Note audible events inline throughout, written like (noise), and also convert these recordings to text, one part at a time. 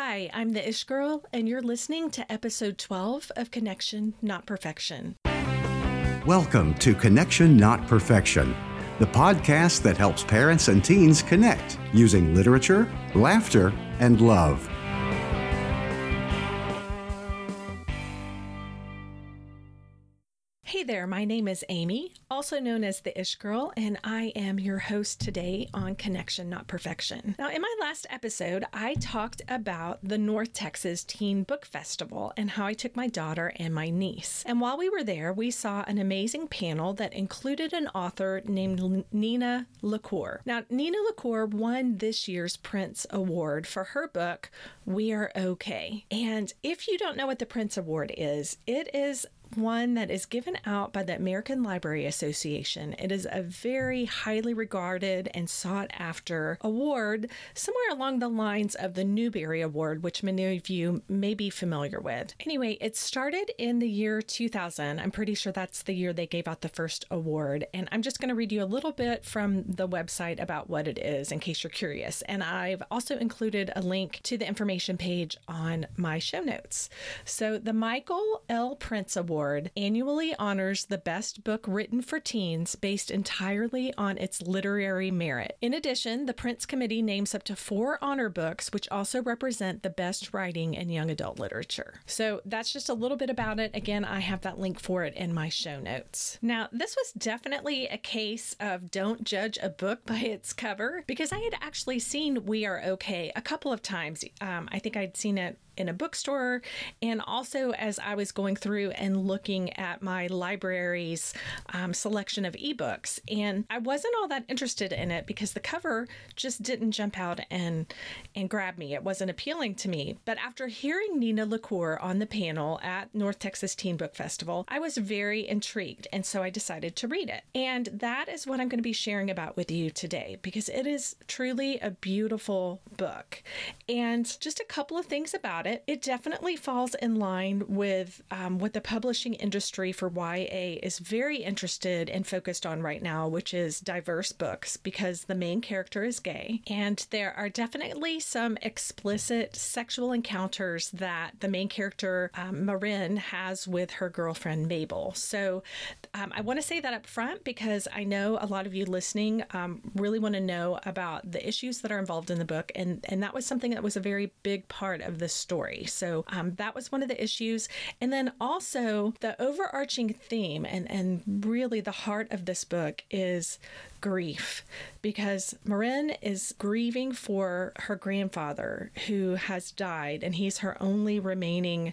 Hi, I'm the Ish Girl, and you're listening to episode 12 of Connection Not Perfection. Welcome to Connection Not Perfection, the podcast that helps parents and teens connect using literature, laughter, and love. There, my name is Amy, also known as the Ish Girl, and I am your host today on Connection Not Perfection. Now, in my last episode, I talked about the North Texas Teen Book Festival and how I took my daughter and my niece. And while we were there, we saw an amazing panel that included an author named Nina LaCour. Now, Nina LaCour won this year's Printz Award for her book, We Are Okay. And if you don't know what the Printz Award is, it is one that is given out by the American Library Association. It is a very highly regarded and sought after award, somewhere along the lines of the Newbery Award, which many of you may be familiar with. Anyway, it started in the year 2000. I'm pretty sure that's the year they gave out the first award. And I'm just going to read you a little bit from the website about what it is in case you're curious. And I've also included a link to the information page on my show notes. So the Michael L. Printz Award Award annually honors the best book written for teens based entirely on its literary merit. In addition, the Printz Committee names up to four honor books, which also represent the best writing in young adult literature. So that's just a little bit about it. Again, I have that link for it in my show notes. Now, this was definitely a case of don't judge a book (laughs) by its cover because I had actually seen We Are Okay a couple of times. Um, I think I'd seen it in a bookstore and also as I was going through and looking at my library's um, selection of ebooks. And I wasn't all that interested in it because the cover just didn't jump out and and grab me. It wasn't appealing to me. But after hearing Nina LaCour on the panel at North Texas Teen Book Festival, I was very intrigued. And so I decided to read it. And that is what I'm going to be sharing about with you today because it is truly a beautiful book. And just a couple of things about it it. It definitely falls in line with um, what the publishing industry for YA is very interested and focused on right now, which is diverse books because the main character is gay. And there are definitely some explicit sexual encounters that the main character, um, Marin, has with her girlfriend, Mabel. So um, I want to say that up front because I know a lot of you listening um, really want to know about the issues that are involved in the book. And, and that was something that was a very big part of the story story. So um, that was one of the issues. And then also the overarching theme and, and really the heart of this book is grief because Marin is grieving for her grandfather who has died and he's her only remaining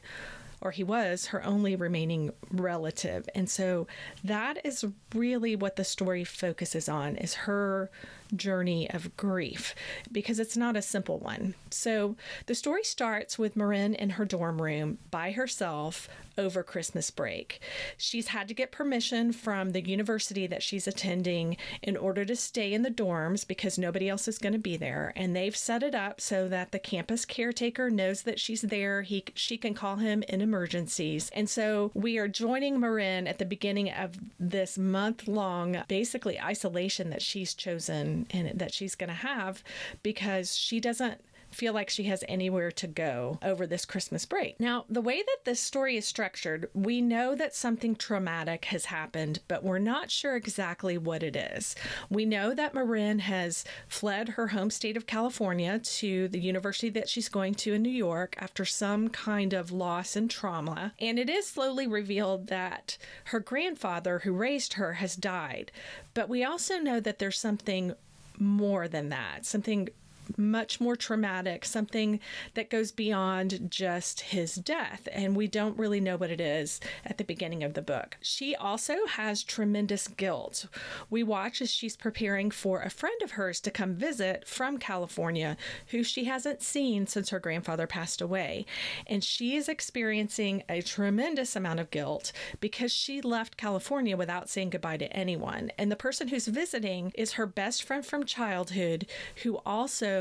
or he was her only remaining relative. And so that is really what the story focuses on is her journey of grief because it's not a simple one. So the story starts with Marin in her dorm room by herself over Christmas break. She's had to get permission from the university that she's attending in order to stay in the dorms because nobody else is going to be there. And they've set it up so that the campus caretaker knows that she's there. He she can call him in emergencies. And so we are joining Marin at the beginning of this month long basically isolation that she's chosen and that she's going to have because she doesn't feel like she has anywhere to go over this Christmas break. Now, the way that this story is structured, we know that something traumatic has happened, but we're not sure exactly what it is. We know that Marin has fled her home state of California to the university that she's going to in New York after some kind of loss and trauma. And it is slowly revealed that her grandfather, who raised her, has died. But we also know that there's something more than that, something much more traumatic, something that goes beyond just his death. And we don't really know what it is at the beginning of the book. She also has tremendous guilt. We watch as she's preparing for a friend of hers to come visit from California, who she hasn't seen since her grandfather passed away. And she is experiencing a tremendous amount of guilt because she left California without saying goodbye to anyone. And the person who's visiting is her best friend from childhood, who also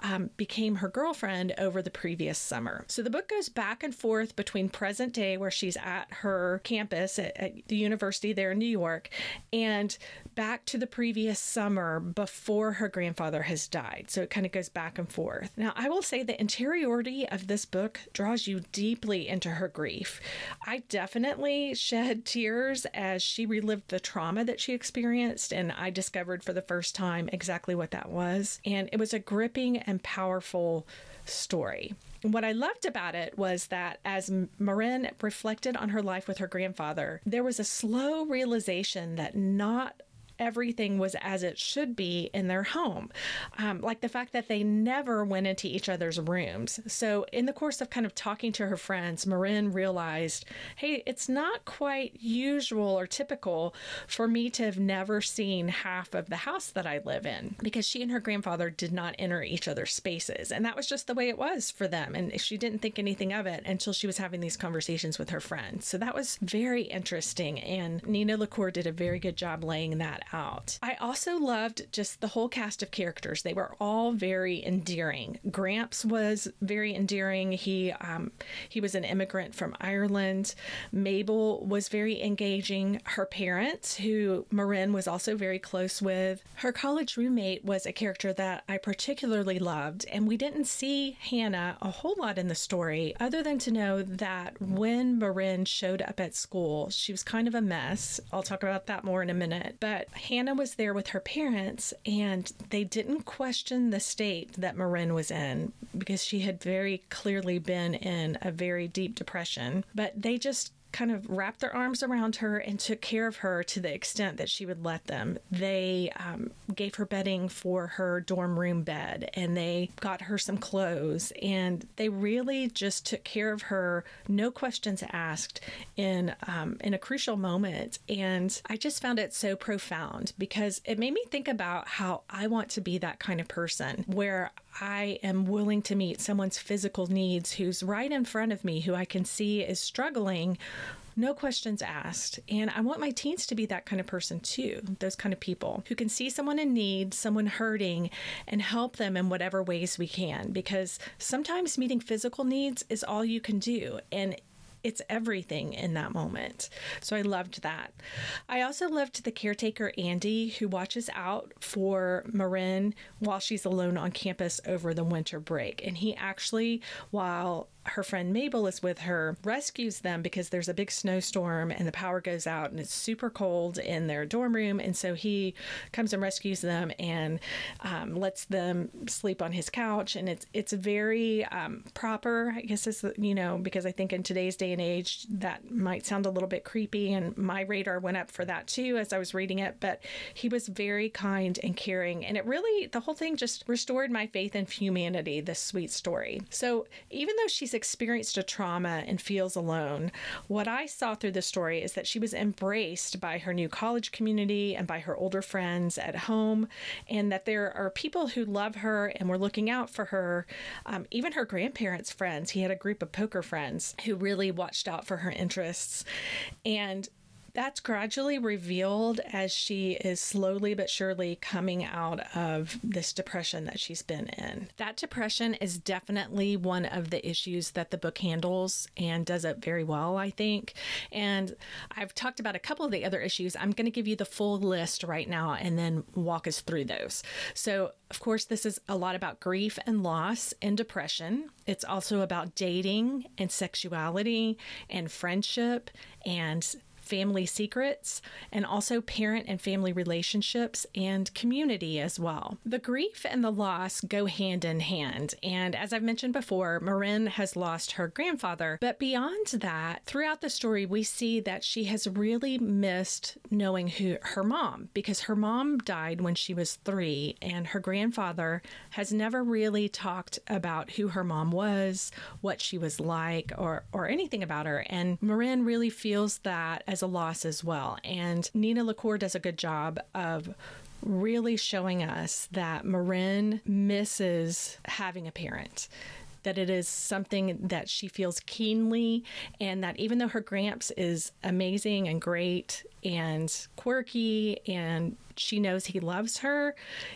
um, became her girlfriend over the previous summer. So the book goes back and forth between present day, where she's at her campus at, at the university there in New York, and back to the previous summer before her grandfather has died. So it kind of goes back and forth. Now, I will say the interiority of this book draws you deeply into her grief. I definitely shed tears as she relived the trauma that she experienced, and I discovered for the first time exactly what that was. And it was a gripping and powerful story. What I loved about it was that as Marin reflected on her life with her grandfather, there was a slow realization that not everything was as it should be in their home. Um, like the fact that they never went into each other's rooms. So, in the course of kind of talking to her friends, Marin realized hey, it's not quite usual or typical for me to have never seen half of the house that I live in because she and her grandfather did not enter each other's spaces. And that was just the way it was for them. And she didn't think anything of it until she was having these conversations with her friends. So, that was very interesting. And Nina LaCour did a very good job laying that out. I also loved just the whole cast of characters. They were all very endearing. Gramps was very endearing. He um, he was an immigrant from Ireland. Mabel was very engaging. Her parents, who Marin was also very close with. Her college roommate was a character that I particularly loved, and we didn't see Hannah a whole lot in the story, other than to know that when Marin showed up at school, she was kind of a mess. I'll talk about that more in a minute. But Hannah was there with her parents, and they didn't question the state that Marin was in because she had very clearly been in a very deep depression. But they just kind of wrapped their arms around her and took care of her to the extent that she would let them. They um, gave her bedding for her dorm room bed and they got her some clothes and they really just took care of her, no questions asked, in um, in a crucial moment. And I just found it so profound because it made me think about how I want to be that kind of person where I am willing to meet someone's physical needs who's right in front of me, who I can see is struggling, no questions asked. And I want my teens to be that kind of person too, those kind of people who can see someone in need, someone hurting, and help them in whatever ways we can. Because sometimes meeting physical needs is all you can do. And it's everything in that moment. So I loved that. I also loved the caretaker, Andy, who watches out for Marin while she's alone on campus over the winter break. And he actually, while her friend Mabel is with her, rescues them because there's a big snowstorm and the power goes out and it's super cold in their dorm room. And so he comes and rescues them and um, lets them sleep on his couch. And it's it's very um, proper, I guess, is you know, because I think in today's day and age that might sound a little bit creepy. And my radar went up for that too as I was reading it. But he was very kind and caring. And it really, the whole thing just restored my faith in humanity, this sweet story. So even though she's experienced a trauma and feels alone, what I saw through the story is that she was embraced by her new college community and by her older friends at home, and that there are people who love her and were looking out for her. Um, even her grandparents' friends, he had a group of poker friends who really watched out for her interests. And that's gradually revealed as she is slowly but surely coming out of this depression that she's been in. That depression is definitely one of the issues that the book handles and does it very well, I think. And I've talked about a couple of the other issues. I'm going to give you the full list right now and then walk us through those. So, of course, this is a lot about grief and loss and depression. It's also about dating and sexuality and friendship and family secrets, and also parent and family relationships and community as well. The grief and the loss go hand in hand. And as I've mentioned before, Marin has lost her grandfather. But beyond that, throughout the story, we see that she has really missed knowing who her mom because her mom died when she was three, and her grandfather has never really talked about who her mom was, what she was like, or, or anything about her. And Marin really feels that as a loss as well. And Nina LaCour does a good job of really showing us that Marin misses having a parent that it is something that she feels keenly, and that even though her Gramps is amazing and great and quirky, and she knows he loves her,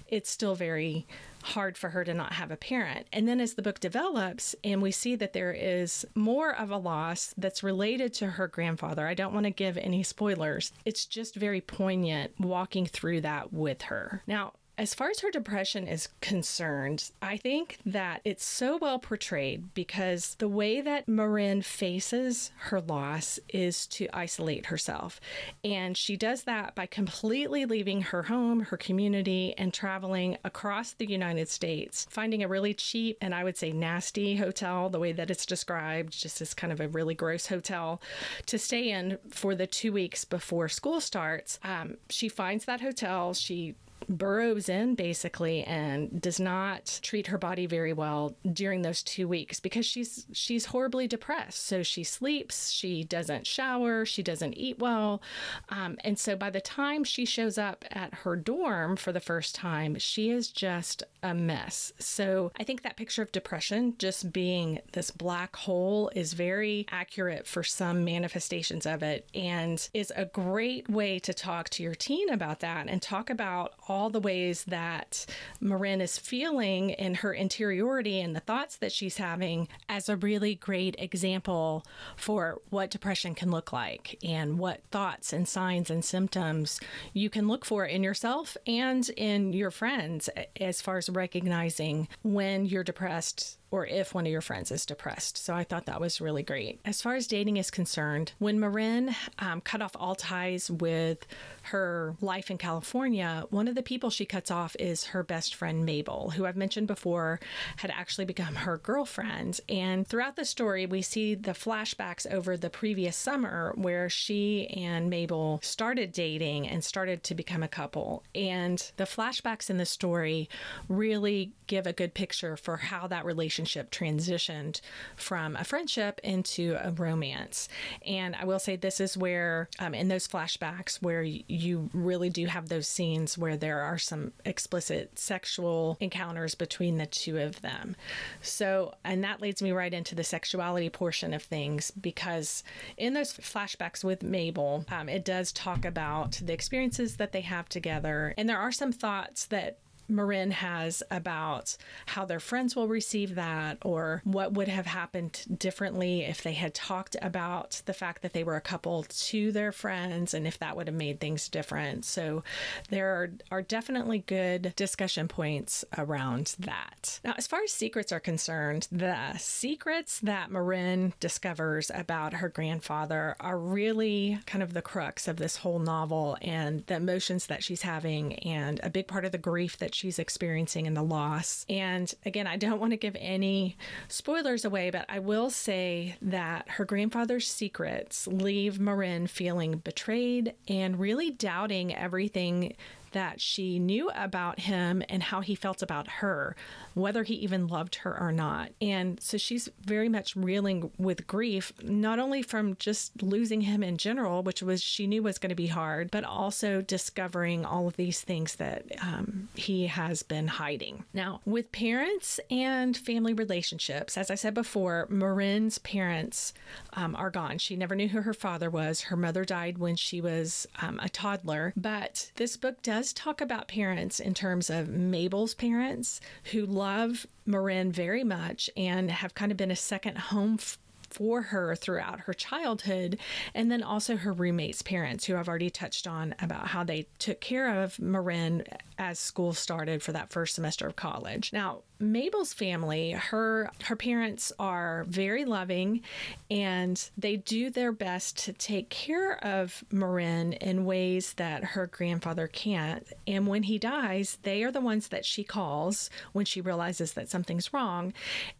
it's still very hard for her to not have a parent. And then as the book develops and we see that there is more of a loss that's related to her grandfather, I don't want to give any spoilers. It's just very poignant walking through that with her. Now, as far as her depression is concerned, I think that it's so well portrayed because the way that Marin faces her loss is to isolate herself. And she does that by completely leaving her home, her community, and traveling across the United States, finding a really cheap and I would say nasty hotel, the way that it's described, just as kind of a really gross hotel to stay in for the two weeks before school starts. Um, she finds that hotel. She burrows in basically and does not treat her body very well during those two weeks because she's she's horribly depressed. So she sleeps, she doesn't shower, she doesn't eat well, um, and so by the time she shows up at her dorm for the first time, she is just a mess. So I think that picture of depression just being this black hole is very accurate for some manifestations of it and is a great way to talk to your teen about that and talk about all the ways that Marin is feeling in her interiority and the thoughts that she's having as a really great example for what depression can look like and what thoughts and signs and symptoms you can look for in yourself and in your friends as far as recognizing when you're depressed or if one of your friends is depressed. So I thought that was really great. As far as dating is concerned, when Marin um, cut off all ties with her life in California, one of the people she cuts off is her best friend Mabel, who I've mentioned before had actually become her girlfriend. And throughout the story, we see the flashbacks over the previous summer where she and Mabel started dating and started to become a couple. And the flashbacks in the story really give a good picture for how that relationship transitioned from a friendship into a romance. And I will say this is where, um, in those flashbacks, where you really do have those scenes where there are some explicit sexual encounters between the two of them. So, and that leads me right into the sexuality portion of things because in those flashbacks with Mabel, um, it does talk about the experiences that they have together. And there are some thoughts that Marin has about how their friends will receive that or what would have happened differently if they had talked about the fact that they were a couple to their friends and if that would have made things different. So there are, are definitely good discussion points around that. Now, as far as secrets are concerned, the secrets that Marin discovers about her grandfather are really kind of the crux of this whole novel and the emotions that she's having and a big part of the grief that she's experiencing and the loss. And again, I don't want to give any spoilers away, but I will say that her grandfather's secrets leave Marin feeling betrayed and really doubting everything that she knew about him and how he felt about her, whether he even loved her or not. And so she's very much reeling with grief, not only from just losing him in general, which was she knew was going to be hard, but also discovering all of these things that um, he has been hiding. Now, with parents and family relationships, as I said before, Marin's parents um, are gone. She never knew who her father was. Her mother died when she was um, a toddler. But this book does does talk about parents in terms of Mabel's parents who love Marin very much and have kind of been a second home f- for her throughout her childhood, and then also her roommates' parents, who I've already touched on about how they took care of Marin as school started for that first semester of college. Now, Mabel's family, her her parents are very loving and they do their best to take care of Marin in ways that her grandfather can't. And when he dies, they are the ones that she calls when she realizes that something's wrong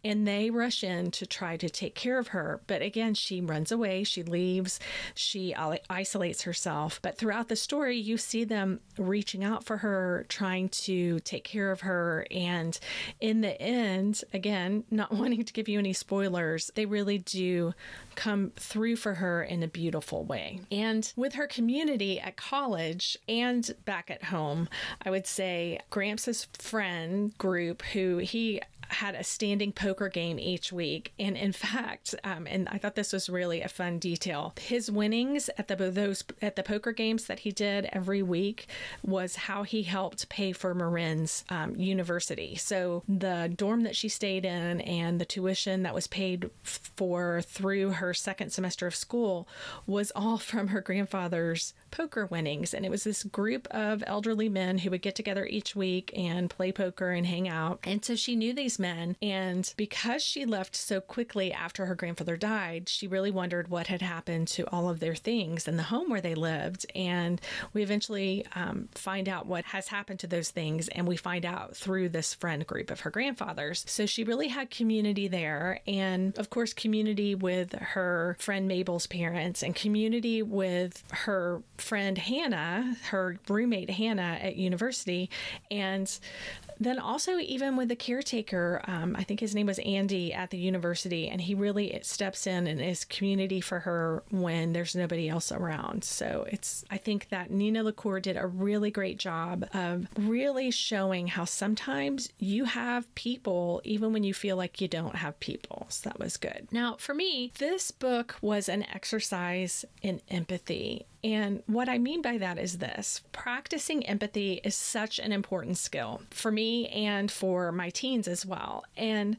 and they rush in to try to take care of her. But again, she runs away, she leaves, she isolates herself. But throughout the story, you see them reaching out for her, trying to take care of her and in in the end, again, not mm-hmm. wanting to give you any spoilers, they really do come through for her in a beautiful way. And with her community at college and back at home, I would say Gramps' friend group, who he had a standing poker game each week. And in fact, um, and I thought this was really a fun detail. His winnings at the those at the poker games that he did every week was how he helped pay for Marin's um, university. So the dorm that she stayed in and the tuition that was paid for through her second semester of school was all (laughs) from her grandfather's poker winnings. And it was this group of elderly men who would get together each week and play poker and hang out. And so she knew these men. And because she left so quickly after her grandfather died, she really wondered what had happened to all of their things and the home where they lived. And we eventually um, find out what has happened to those things. And we find out through this friend group of her grandfather's. So she really had community there. And of course, community with her friend Mabel's parents and community with her friend Hannah, her roommate Hannah at university. And then also even with the caretaker um, i think his name was andy at the university and he really steps in and is community for her when there's nobody else around. So it's i think that nina LaCour did a really great job of really showing how sometimes you have people even when you feel like you don't have people. So that was good. Now for me this book was an exercise in empathy and what I mean by that is this practicing empathy is such an important skill for me and for my teens as well. And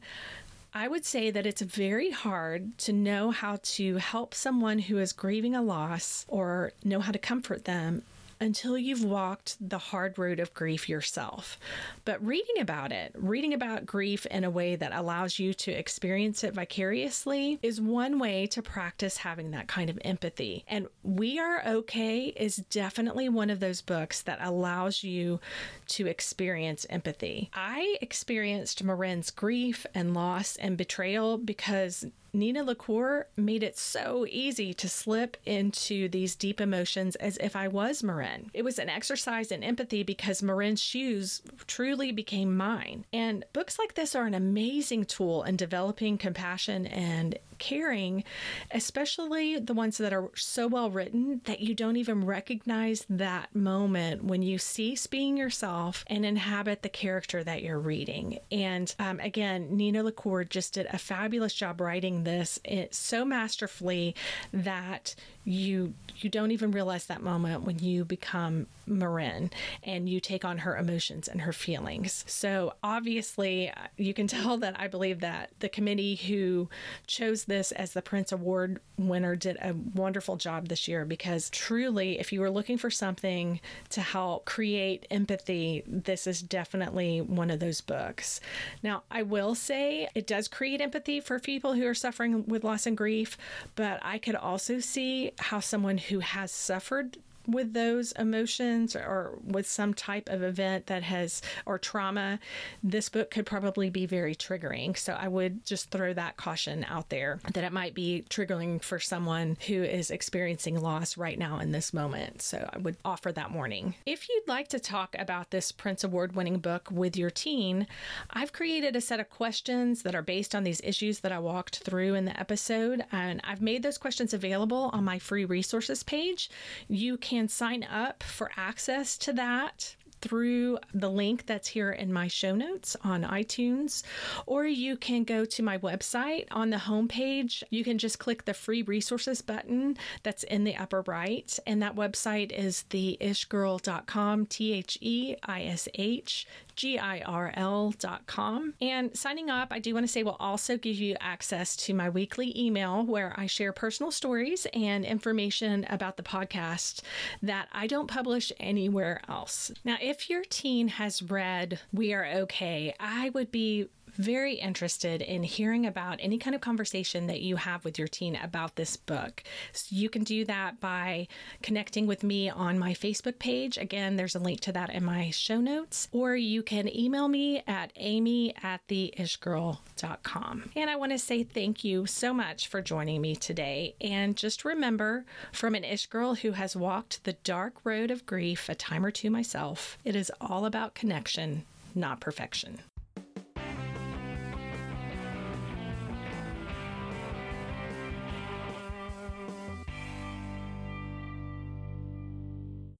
I would say that it's very hard to know how to help someone who is grieving a loss or know how to comfort them until you've walked the hard road of grief yourself. But reading about it, reading about grief in a way that allows you to experience it vicariously, is one way to practice having that kind of empathy. And We Are Okay is definitely one of those books that allows you to experience empathy. I experienced Marin's grief and loss and betrayal because Nina LaCour made it so easy to slip into these deep emotions as if I was Marin. It was an exercise in empathy because Marin's shoes truly became mine. And books like this are an amazing tool in developing compassion and caring, especially the ones that are so well written that you don't even recognize that moment when you cease being yourself and inhabit the character that you're reading. And um, again, Nina LaCour just did a fabulous job writing this it, so masterfully that you you don't even realize that moment when you become Marin and you take on her emotions and her feelings. So obviously, you can tell that I believe that the committee who chose this as the Printz Award winner did a wonderful job this year because truly, if you were looking for something to help create empathy, this is definitely one of those books. Now, I will say it does create empathy for people who are suffering with loss and grief, but I could also see how someone who has suffered with those emotions or with some type of event that has or trauma, this book could probably be very triggering. So I would just throw that caution out there that it might be triggering for someone who is experiencing loss right now in this moment. So I would offer that warning. If you'd like to talk about this Printz Award winning book with your teen, I've created a set of questions that are based on these issues that I walked through in the episode, and I've made those questions available on my free resources page. You can can sign up for access to that through the link that's here in my show notes on iTunes, or you can go to my website on the homepage. You can just click the free resources button that's in the upper right, and that website is theishgirl.com, T H E I S H girl.com. And signing up, I do want to say, will also give you access to my weekly email where I share personal stories and information about the podcast that I don't publish anywhere else. Now, if your teen has read We Are Okay, I would be very interested in hearing about any kind of conversation that you have with your teen about this book. So you can do that by connecting with me on my Facebook page. Again, there's a link to that in my show notes. Or you can email me at amy at theishgirl.com. And I want to say thank you so much for joining me today. And just remember from an ish girl who has walked the dark road of grief a time or two myself, it is all about connection, not perfection.